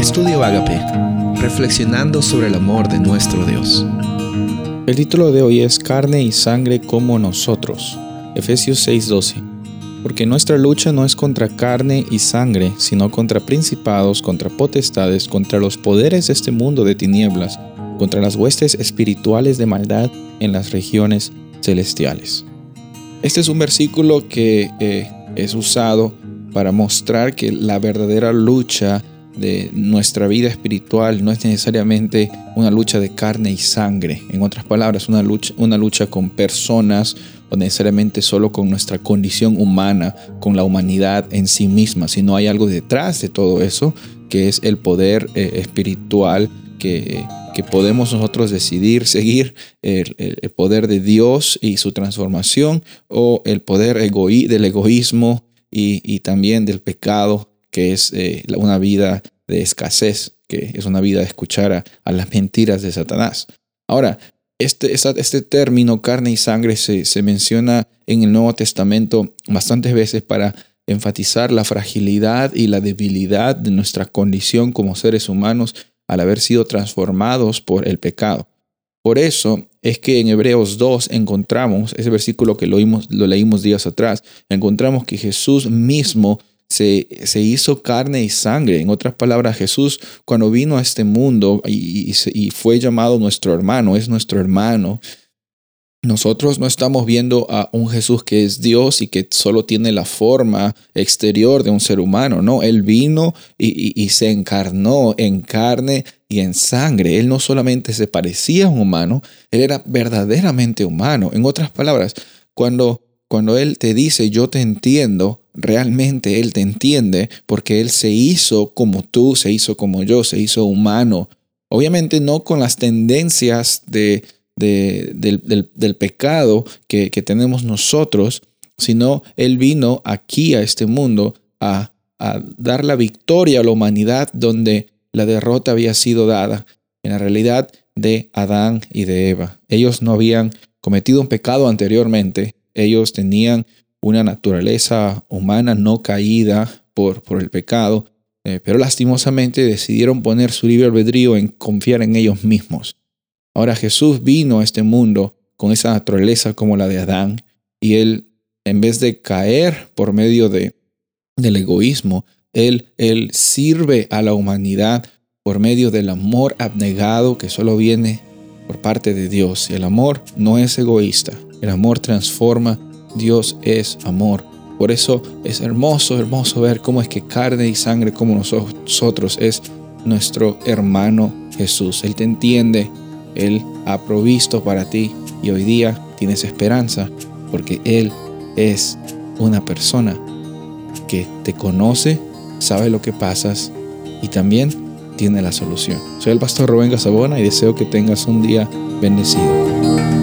Estudio Agape, reflexionando sobre el amor de nuestro Dios. El título de hoy es Carne y sangre como nosotros. Efesios 6:12. Porque nuestra lucha no es contra carne y sangre, sino contra principados, contra potestades, contra los poderes de este mundo de tinieblas, contra las huestes espirituales de maldad en las regiones celestiales. Este es un versículo que eh, es usado para mostrar que la verdadera lucha de nuestra vida espiritual no es necesariamente una lucha de carne y sangre. En otras palabras, una lucha, una lucha con personas o necesariamente solo con nuestra condición humana, con la humanidad en sí misma, sino hay algo detrás de todo eso, que es el poder eh, espiritual que, podemos nosotros decidir seguir, el, poder de Dios y su transformación, o el poder del egoísmo y, también del pecado, que es eh, una vida de escasez, que es una vida de escuchar a, las mentiras de Satanás. Ahora, este, este término carne y sangre se, se menciona en el Nuevo Testamento bastantes veces para enfatizar la fragilidad y la debilidad de nuestra condición como seres humanos al haber sido transformados por el pecado. Por eso es que en Hebreos 2 encontramos, ese versículo que lo, lo leímos días atrás, encontramos que Jesús mismo se, se, hizo carne y sangre. En otras palabras, Jesús cuando vino a este mundo y, y, fue llamado nuestro hermano, es nuestro hermano, nosotros no estamos viendo a un Jesús que es Dios y que solo tiene la forma exterior de un ser humano, no, Él vino y, se encarnó en carne y en sangre. Él no solamente se parecía a un humano, Él era verdaderamente humano. En otras palabras, cuando, cuando Él te dice yo te entiendo, realmente Él te entiende porque Él se hizo como tú, se hizo como yo, se hizo humano. Obviamente no con las tendencias de del, pecado que, tenemos nosotros, sino Él vino aquí a este mundo a, a dar la victoria a la humanidad donde la derrota había sido dada, en la realidad de Adán y de Eva. Ellos no habían cometido un pecado anteriormente, ellos tenían una naturaleza humana no caída por, por el pecado, eh, pero lastimosamente decidieron poner su libre albedrío en confiar en ellos mismos. Ahora Jesús vino a este mundo con esa naturaleza como la de Adán y él, en vez de caer por medio de, del egoísmo, él, él sirve a la humanidad por medio del amor abnegado que solo viene por parte de Dios. Y el amor no es egoísta, el amor transforma, Dios es amor. Por eso es hermoso, hermoso ver cómo es que carne y sangre como nosotros es nuestro hermano Jesús. Él te entiende, él ha provisto para ti y hoy día tienes esperanza porque Él es una persona que te conoce, sabe lo que pasas y también tiene la solución. Soy el pastor Rubén Gasabona y deseo que tengas un día bendecido.